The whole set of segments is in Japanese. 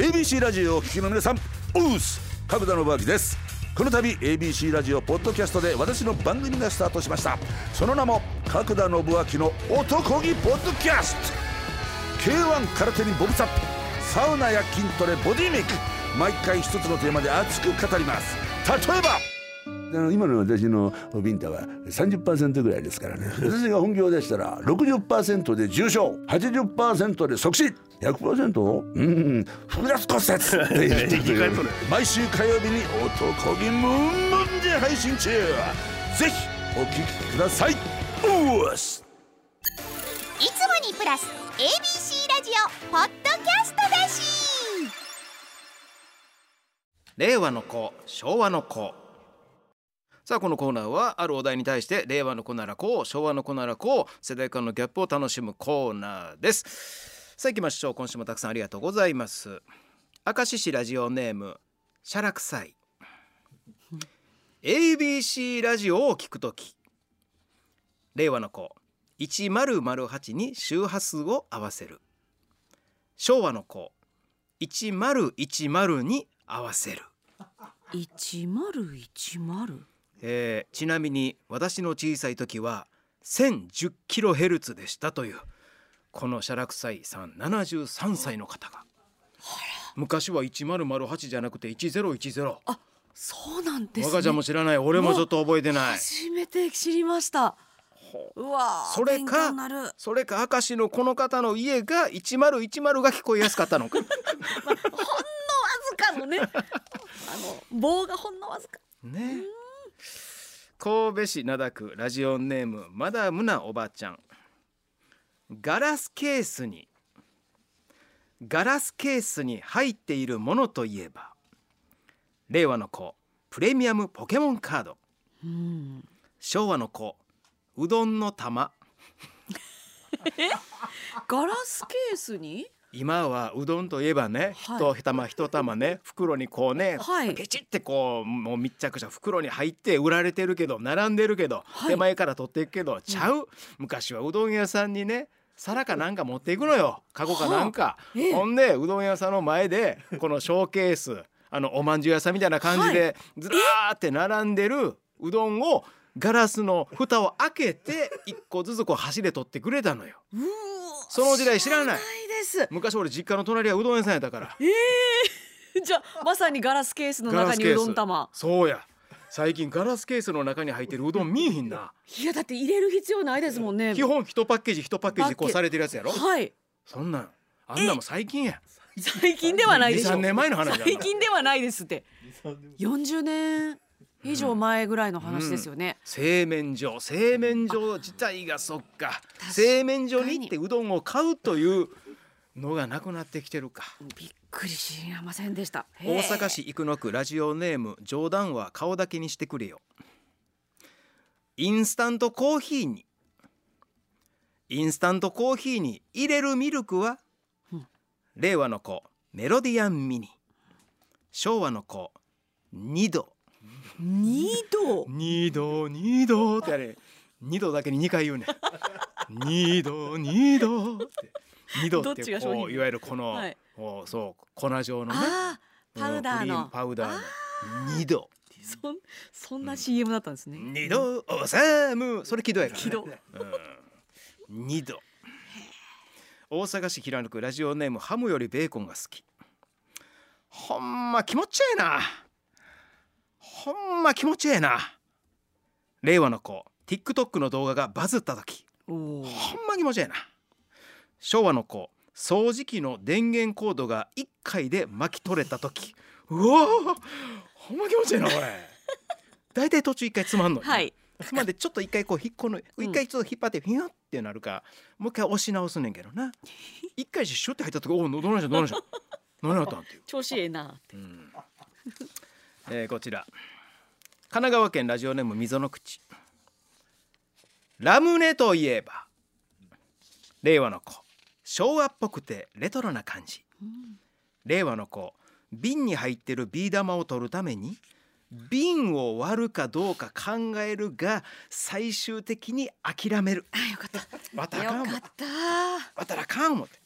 ABC ラジオをお聞きの皆さんウース角田信明です。この度 ABC ラジオポッドキャストで私の番組がスタートしました。その名も角田信明の男気ポッドキャスト。K1 空手にボブサップ。サウナや筋トレボディメイク。毎回一つのテーマで熱く語ります。例えばの今の私のビンタは30%ぐらいですからね。私が本業でしたら60%で重症。80%で即死 100%? うん。複雑骨折って言ってくれる。毎週火曜日に男気ムンムンで配信中。ぜひお聞きください。おっすいつもにプラス ABC ラジオポッドキャストだし。令和の子昭和の子さあこのコーナーはあるお題に対して令和の子ならこう昭和の子ならこう世代間のギャップを楽しむコーナーです。さあ行きましょう。今週もたくさんありがとうございます。明石市ラジオネームシャラクサイ。ABC ラジオを聞くとき令和の子1008に周波数を合わせる。昭和の子1010に合わせる。一丸一丸。えーちなみに私の小さい時は 1010kHz でしたというこのシャラクサイさん73歳の方が昔は1008じゃなくて1010そうなんですね。我がちゃんも知らない俺もちょっと覚えてない初めて知りました。うわー。それか。それか明石のこの方の家が1010が聞こえやすかったのか わずかのね。あの棒がほんのわずか。ね神戸市灘区ラジオネームマダムなおばちゃんガラスケースにガラスケースに入っているものといえば令和の子プレミアムポケモンカードうん。昭和の子うどんの玉 ガラスケースに？今はうどんといえばね、はい。一玉一玉ね袋にこうね、はい。ペチってこうもう密着した袋に入って売られてるけど並んでるけど、はい。手前から取っていくけどちゃう、昔はうどん屋さんにね皿かなんか持っていくのよ。カゴかなんか、ええ。ほんでうどん屋さんの前でこのショーケースあのおまんじゅう屋さんみたいな感じで、ずらーって並んでるうどんをガラスの蓋を開けて一個ずつこう箸で取ってくれたのよ。その時代知らない。知です。昔俺実家の隣はうどん屋さんやったからええ じゃあまさにガラスケースの中にうどん玉。そうや最近ガラスケースの中に入ってるうどん見えひんないやだって入れる必要ないですもんね。基本一パッケージ一パッケージこパッケうされてるやつやろはい。そんなんあんなもん最近や最近ではないでしょ。23年前の話だ最近ではないですって。40年以上前ぐらいの話ですよね。製麺所製麺所自体がそっか製麺所に行ってうどんを買うというのがなくなってきてるか。びっくりしませんでした。大阪市生野区ラジオネーム冗談は顔だけにしてくれよ。インスタントコーヒーに。インスタントコーヒーに入れるミルクは、うん。令和の子メロディアンミニ。昭和の子2度。二度？2度2度ってあれ2度だけに2回言うね2度2度って2度ってちが商品？こういわゆるこの、はい。こうそう粉状のね。パウダーの。パウダーの。2度。そんそんな CM だったんですね。2度おさむ。それ軌道やから、ね、軌道うん、2度。大阪市平野区ラジオネームハムよりベーコンが好き。ほんま気持ちええな。ほんま気持ちええな。令和の子 TikTok の動画がバズった時。おお。ほんま気持ちええな昭和の子掃除機の電源コードが1回で巻き取れた時。うわーほんま気持ちええなこれ。大体途中1回つまんのよはい。つまんでちょっと一回こう引っこのうん。一回ちょっと引っ張ってフィヨッってなるかもう一回押し直すねんけどな。一回シュッて入った時おおどうなんじゃどうなんじゃ何やったんっていう。調子ええな。って。うん。えーこちら。神奈川県ラジオネーム溝の口。ラムネといえば令和の子昭和っぽくてレトロな感じ令和の子瓶に入ってるビー玉を取るために瓶を割るかどうか考えるが最終的に諦めるあよかった。割ったらあかん思ってよかった。らあかん思って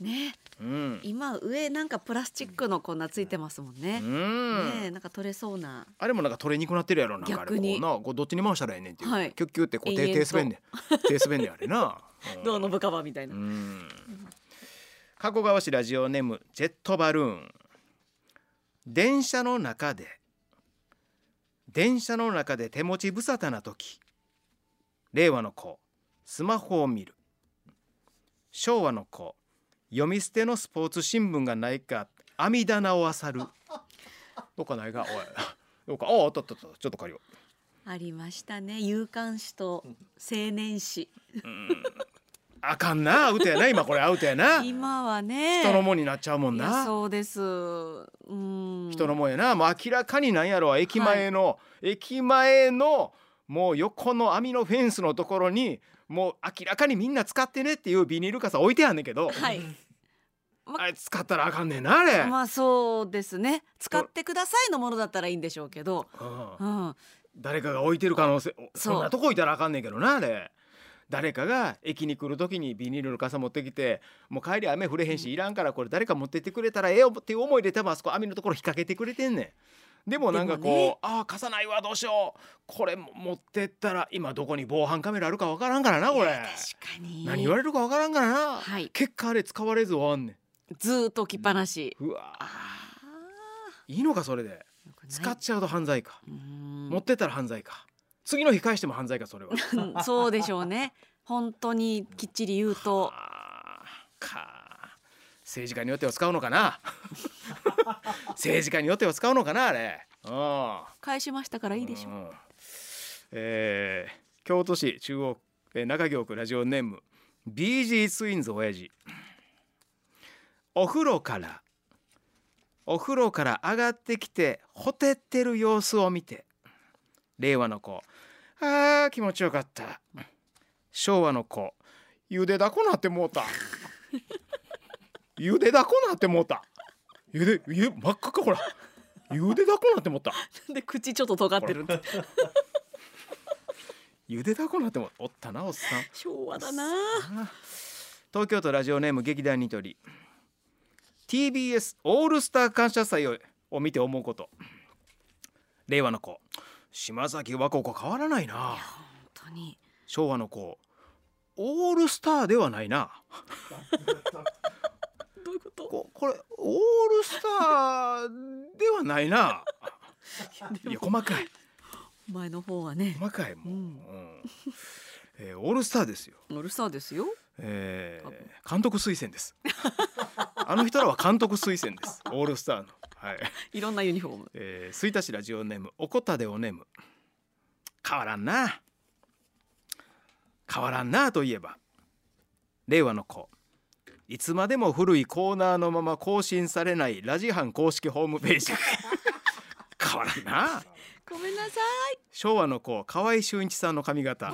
ね。うん。今上なんかプラスチックの粉ついてますもんね。うん。ねえなんか取れそうな。あれもなんか取れにくなってるやろなんかあれ。逆に。こうなこうどっちに回したらええねんっていう、はい。キュッキュってこう手手滑んねん 手滑んねんあれな。うん。銅の部カバーみたいな。うん。加古川市ラジオネームジェットバルーン。電車の中で電車の中で手持ち無沙汰な時。令和の子スマホを見る。昭和の子読み捨てのスポーツ新聞がないか網棚を漁る。どっかないか？おい。どうか？あああったあったあったちょっと借りよう。ありましたね。夕刊誌と青年誌。あかんな。アウトやな。今これアウトやな。今はね。人のもんになっちゃうもんな。そうです。うん。人のもんやな。もう明らかになんやろ駅前の、駅前のもう横の網のフェンスのところにもう明らかにみんな使ってねっていうビニール傘置いてあんねんけど、はい。あれ使ったらあかんねんなあれ、まあそうですね。使ってくださいのものだったらいいんでしょうけど。うんうん。誰かが置いてる可能性そんなとこ置いたらあかんねんけどなあれ誰かが駅に来る時にビニールの傘持ってきてもう帰り雨降れへんしいらんからこれ誰か持ってってくれたらええよっていう思いで多分あそこ網のところ引っ掛けてくれてんねんでもなんかこう、ねああ傘ないわどうしよう。これ持ってったら今どこに防犯カメラあるかわからんからなこれ。確かに。何言われるかわからんからな、はい。結果あれ使われず終わんねずーっと置きっぱなし。んうわあいいのかそれで。使っちゃうと犯罪か、うん。持ってったら犯罪か。次の日返しても犯罪かそれは。うんそうでしょうね。本当にきっちり言うと。か。政治家によっては使うのかな 政治家によっては使うのかなあれ。うん。返しましたからいいでしょう。うん。えー京都市中央、えー中京区ラジオネーム BG ツインズ親父。お風呂からお風呂から上がってきてほてってる様子を見て令和の子あー気持ちよかった。昭和の子ゆでだこなってもうた。ゆでだこなってもうたゆでゆ真っ赤かほら。ゆでだこなってもうた。で口ちょっと尖ってるんだ。ゆでだこなってもおったなおっさん。昭和だな。東京都ラジオネーム劇団ニトリ。TBS オールスター感謝祭をを見て思うこと。令和の子。島崎和歌子変わらないな。本当に。昭和の子。オールスターではないな どういうこと？ここれオールスターではないな。いや細かい。前の方はね。細かいもう、うん。うん。えーオールスターですよ。オールスターですよ。えー、監督推薦です。あの人らは監督推薦です。オールスターの。はい、いろんなユニフォーム。えー、吹田市ラジオネーム。おこたでおねむ。変わらんな。変わらんなといえば。令和の子いつまでも古いコーナーのまま更新されないラジハン公式ホームページ。変わらんな。ごめんなさい。昭和の子河合俊一さんの髪型。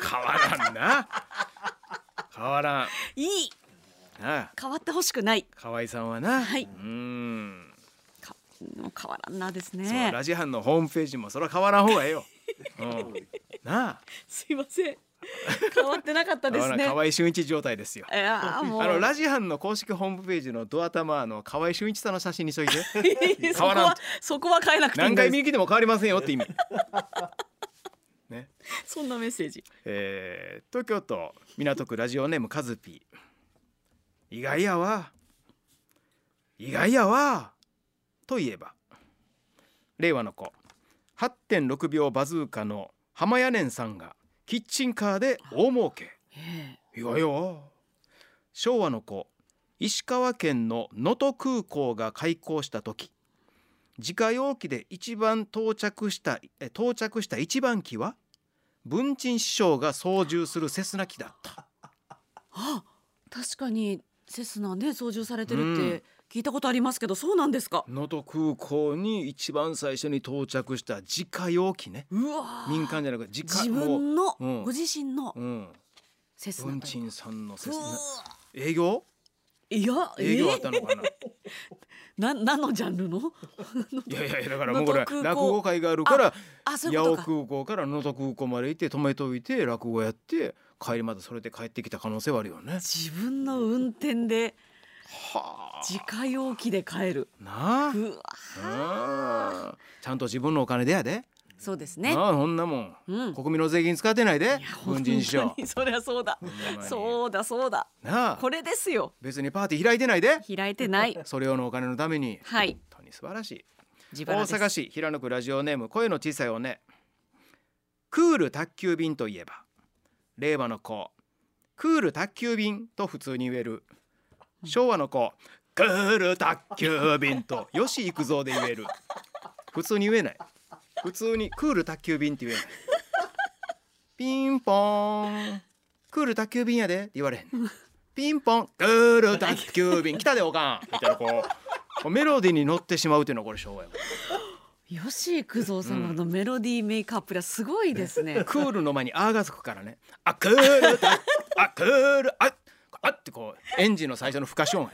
変わらんな。変わらん。いい。なあ。変わってほしくない。河合さんはな、はい。うーん。かもう変わらんなですね。ラジハンのホームページもそれは変わらん方がええよ、うん、なあ。すいません。変わってなかったですね。河合俊一状態ですよ。あのラジハンの公式ホームページのドア玉あの河合俊一さんの写真にしといて。変わらんはそこは変えなくて何回見に来ても変わりませんよって意味。ね。そんなメッセージ。えー東京都港区ラジオネームカズピー。意外やわ。意外やわ。といえば令和の子。8.6秒バズーカの浜屋根さんがキッチンカーで大儲け。え意外や。わ昭和の子石川県の能登空港が開港した時。自家用機で一番到着したえ到着した一番機は文鎮師匠が操縦するセスナ機だった。あ確かにセスナね操縦されてるって聞いたことありますけど、そうなんですか？能登空港に一番最初に到着した自家用機ね。うわー。民間じゃなくて自家自分の、うん。ご自身のもう、うん、セスナ文鎮さんのセスナ。営業？いや営業あっえたのかな、ー、な何のジャンルの？いやいやだからもうこれ落語会があるから八尾空港から能登空港まで行って止めといて落語やって帰りまたそれで帰ってきた可能性はあるよね。自分の運転で。は自家用機で買える。なあ。ちゃんと自分のお金でやで、そうですね。ああそんなもん、うん。国民の税金使ってないで。軍人師匠。そりゃそうだ。そうだそうだ。なあ。これですよ。別にパーティー開いてないで。開いてない。それ用のお金のために。はい。本当に素晴らしい。大阪市平野区ラジオネーム。声の小さいおね。クール宅急便といえば。令和の子。クール宅急便と普通に言える。昭和の子クール宅急便と吉幾三で言える。普通に言えない。普通にクール宅急便って言えない。ピンポーン。クール宅急便やでって言われへん。ピンポン。クール宅急便。来たでおかん。みたいなこうメロディーに乗ってしまうっていうのはこれ昭和や吉幾三様のメロディーメイクアップがすごいですね、クールの前に「あ」がつくからね「あクールだ。あクール。ああ」ってこうエンジンの最初の負荷ショ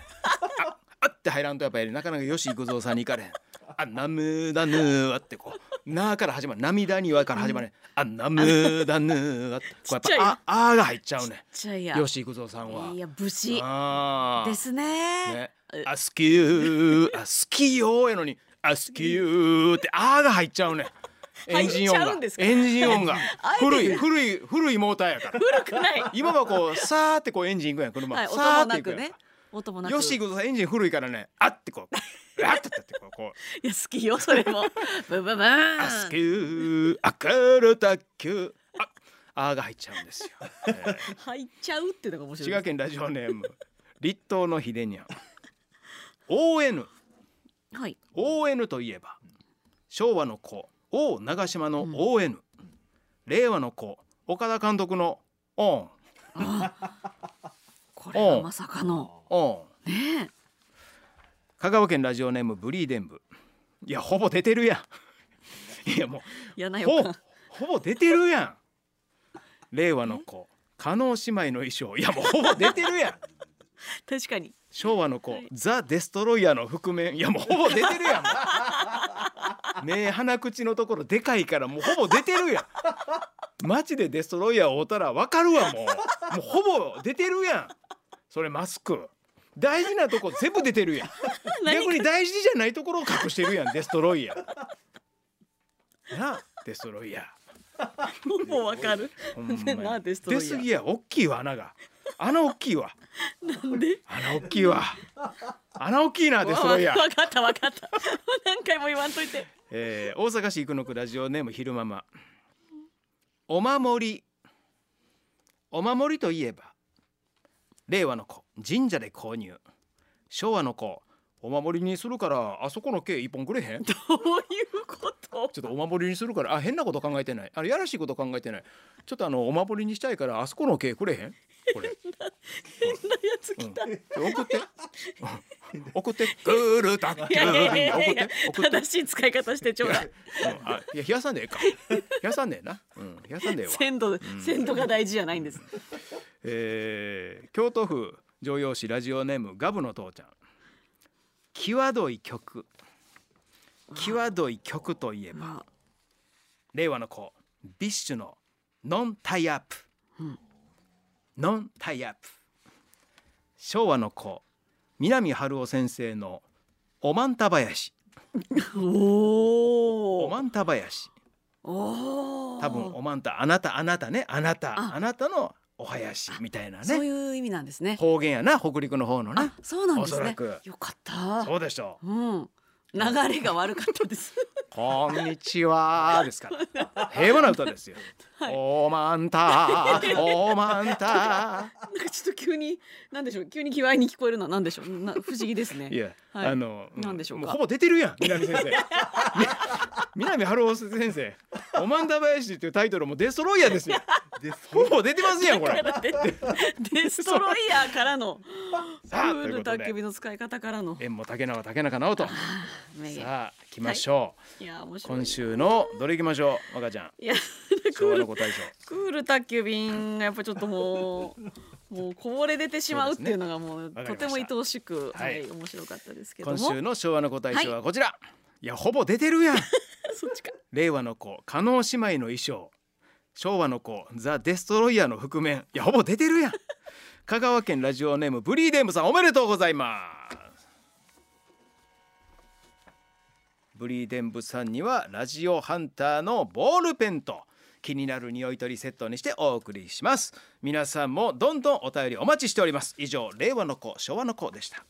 って入らんとやっぱりなかなか吉幾三さんに行かれへん「あナムダヌー」あってこう「な」から始まる「涙には」から始まる「あナムダヌー」あってこうやっぱ「あ」あが入っちゃうねちゃいや。吉幾三さんは。いや武士ですね。ね、あ好きーあ好きよーやのにあ好きよーってあーが入っちゃうね エンジン音が。エンジン音が。古い古い古いモーターやから。古くない。今はこうさーってこうエンジンいくやん車、はい音さーもってくやん。ないくね音もなく。よしくさんエンジン古いからね。あってこう。あってってこうこう。いや好きよそれも。ブンブンブン。あ好き。ーあかるたっきゅああーが入っちゃうんですよ、えー入っちゃうってのが面白滋い賀県ラジオネーム。立東の秀にゃん。ON はい。ON といえば昭和の子。王長島の ON、令和の子。岡田監督のオン。これはまさかのオンね香川県ラジオネームブリーデンブ。いやほぼ出てるやん。いやもうほほぼ出てるやん。令和の子。加納姉妹の衣装。いやもうほぼ出てるやん。確かに。昭和の子、ザ・デストロイヤーの覆面。いやもうほぼ出てるやん。目鼻口のところでかいからもうほぼ出てるやん。街でデストロイヤーを追ったらわかるわもう。もうほぼ出てるやん。それマスク大事なとこ全部出てるやん。逆に大事じゃないところを隠してるやん。デストロイヤー。なあデストロイヤ もうわかる。なあデストロイヤー。出過ぎや大きいわ穴が。穴大きいわ。なんで？穴大きいわ。穴大きいなデストロイヤー。わかったわかった。何回も言わんといて。えー大阪市生野区ラジオネーム昼ママ。お守り。お守りといえば令和の子神社で購入。昭和の子お守りにするからあそこの毛一本くれへん？ち どういうこと？ょっとお守りにするからあ変なこと考えてない。あれやらしいこと考えてない。ちょっとあのお守りにしたいからあそこの毛くれへん？これ。変なやつ来た、うん。送って。うん。送って。クールタッキいやいやいや。送って。正しい使い方してちょうだい。うん。あいや冷やさんでええか。冷やさんでええな。うん。冷やさんでええわ。鮮度鮮度が大事じゃないんです。えー京都府城陽市ラジオネームガブの父ちゃん。際どい曲。際どい曲といえばまあ令和の子 BiSH の NON TiE-UP、うん。 NON TiE-UP。昭和の子三波春夫先生のおまんた林おおおまんた林多分おまんたあなたあなたね。あなた。あ。あなたのお囃子みたいなね。そういう意味なんですね。方言やな北陸の方のあねそうなんですね。よかった。そうでしょう。うん。流れが悪かったです。こんにちはですから。平和な歌ですよ、おまんた おまんた。なんかちょっと急になんでしょう。急に気合いに聞こえるのはなんでしょう。な不思議ですね。いや、はい。あのなんでしょうほぼ出てるやん南先生。み南春夫先生。おまんた林っていうタイトルもデストロイヤーですよ ほぼ出てますやんこれ。デデストロイヤーからのク さあとール焚き火の使い方からの。縁も竹縄竹中直人さあ来ましょう、いや面白い。今週のどれ行きましょう若ちゃん。いやク昭ールクール宅急便がやっぱちょっともう もうこぼれ出てしまうっていうのがもうとても愛おしく、ははいい、面白かったですけども。今週の昭和のご大将はこちら、い、やほぼ出てるやん。そっちか。令和の子加納姉妹の衣装昭和の子ザ・デストロイヤーの覆面。いやほぼ出てるやん。香川県ラジオネームブリーデンブさんおめでとうございます。ブリーデンブさんにはラジオハンターのボールペンと気になる匂い取りセットにしてお送りします。皆さんもどんどんお便りお待ちしております。以上令和の子昭和の子でした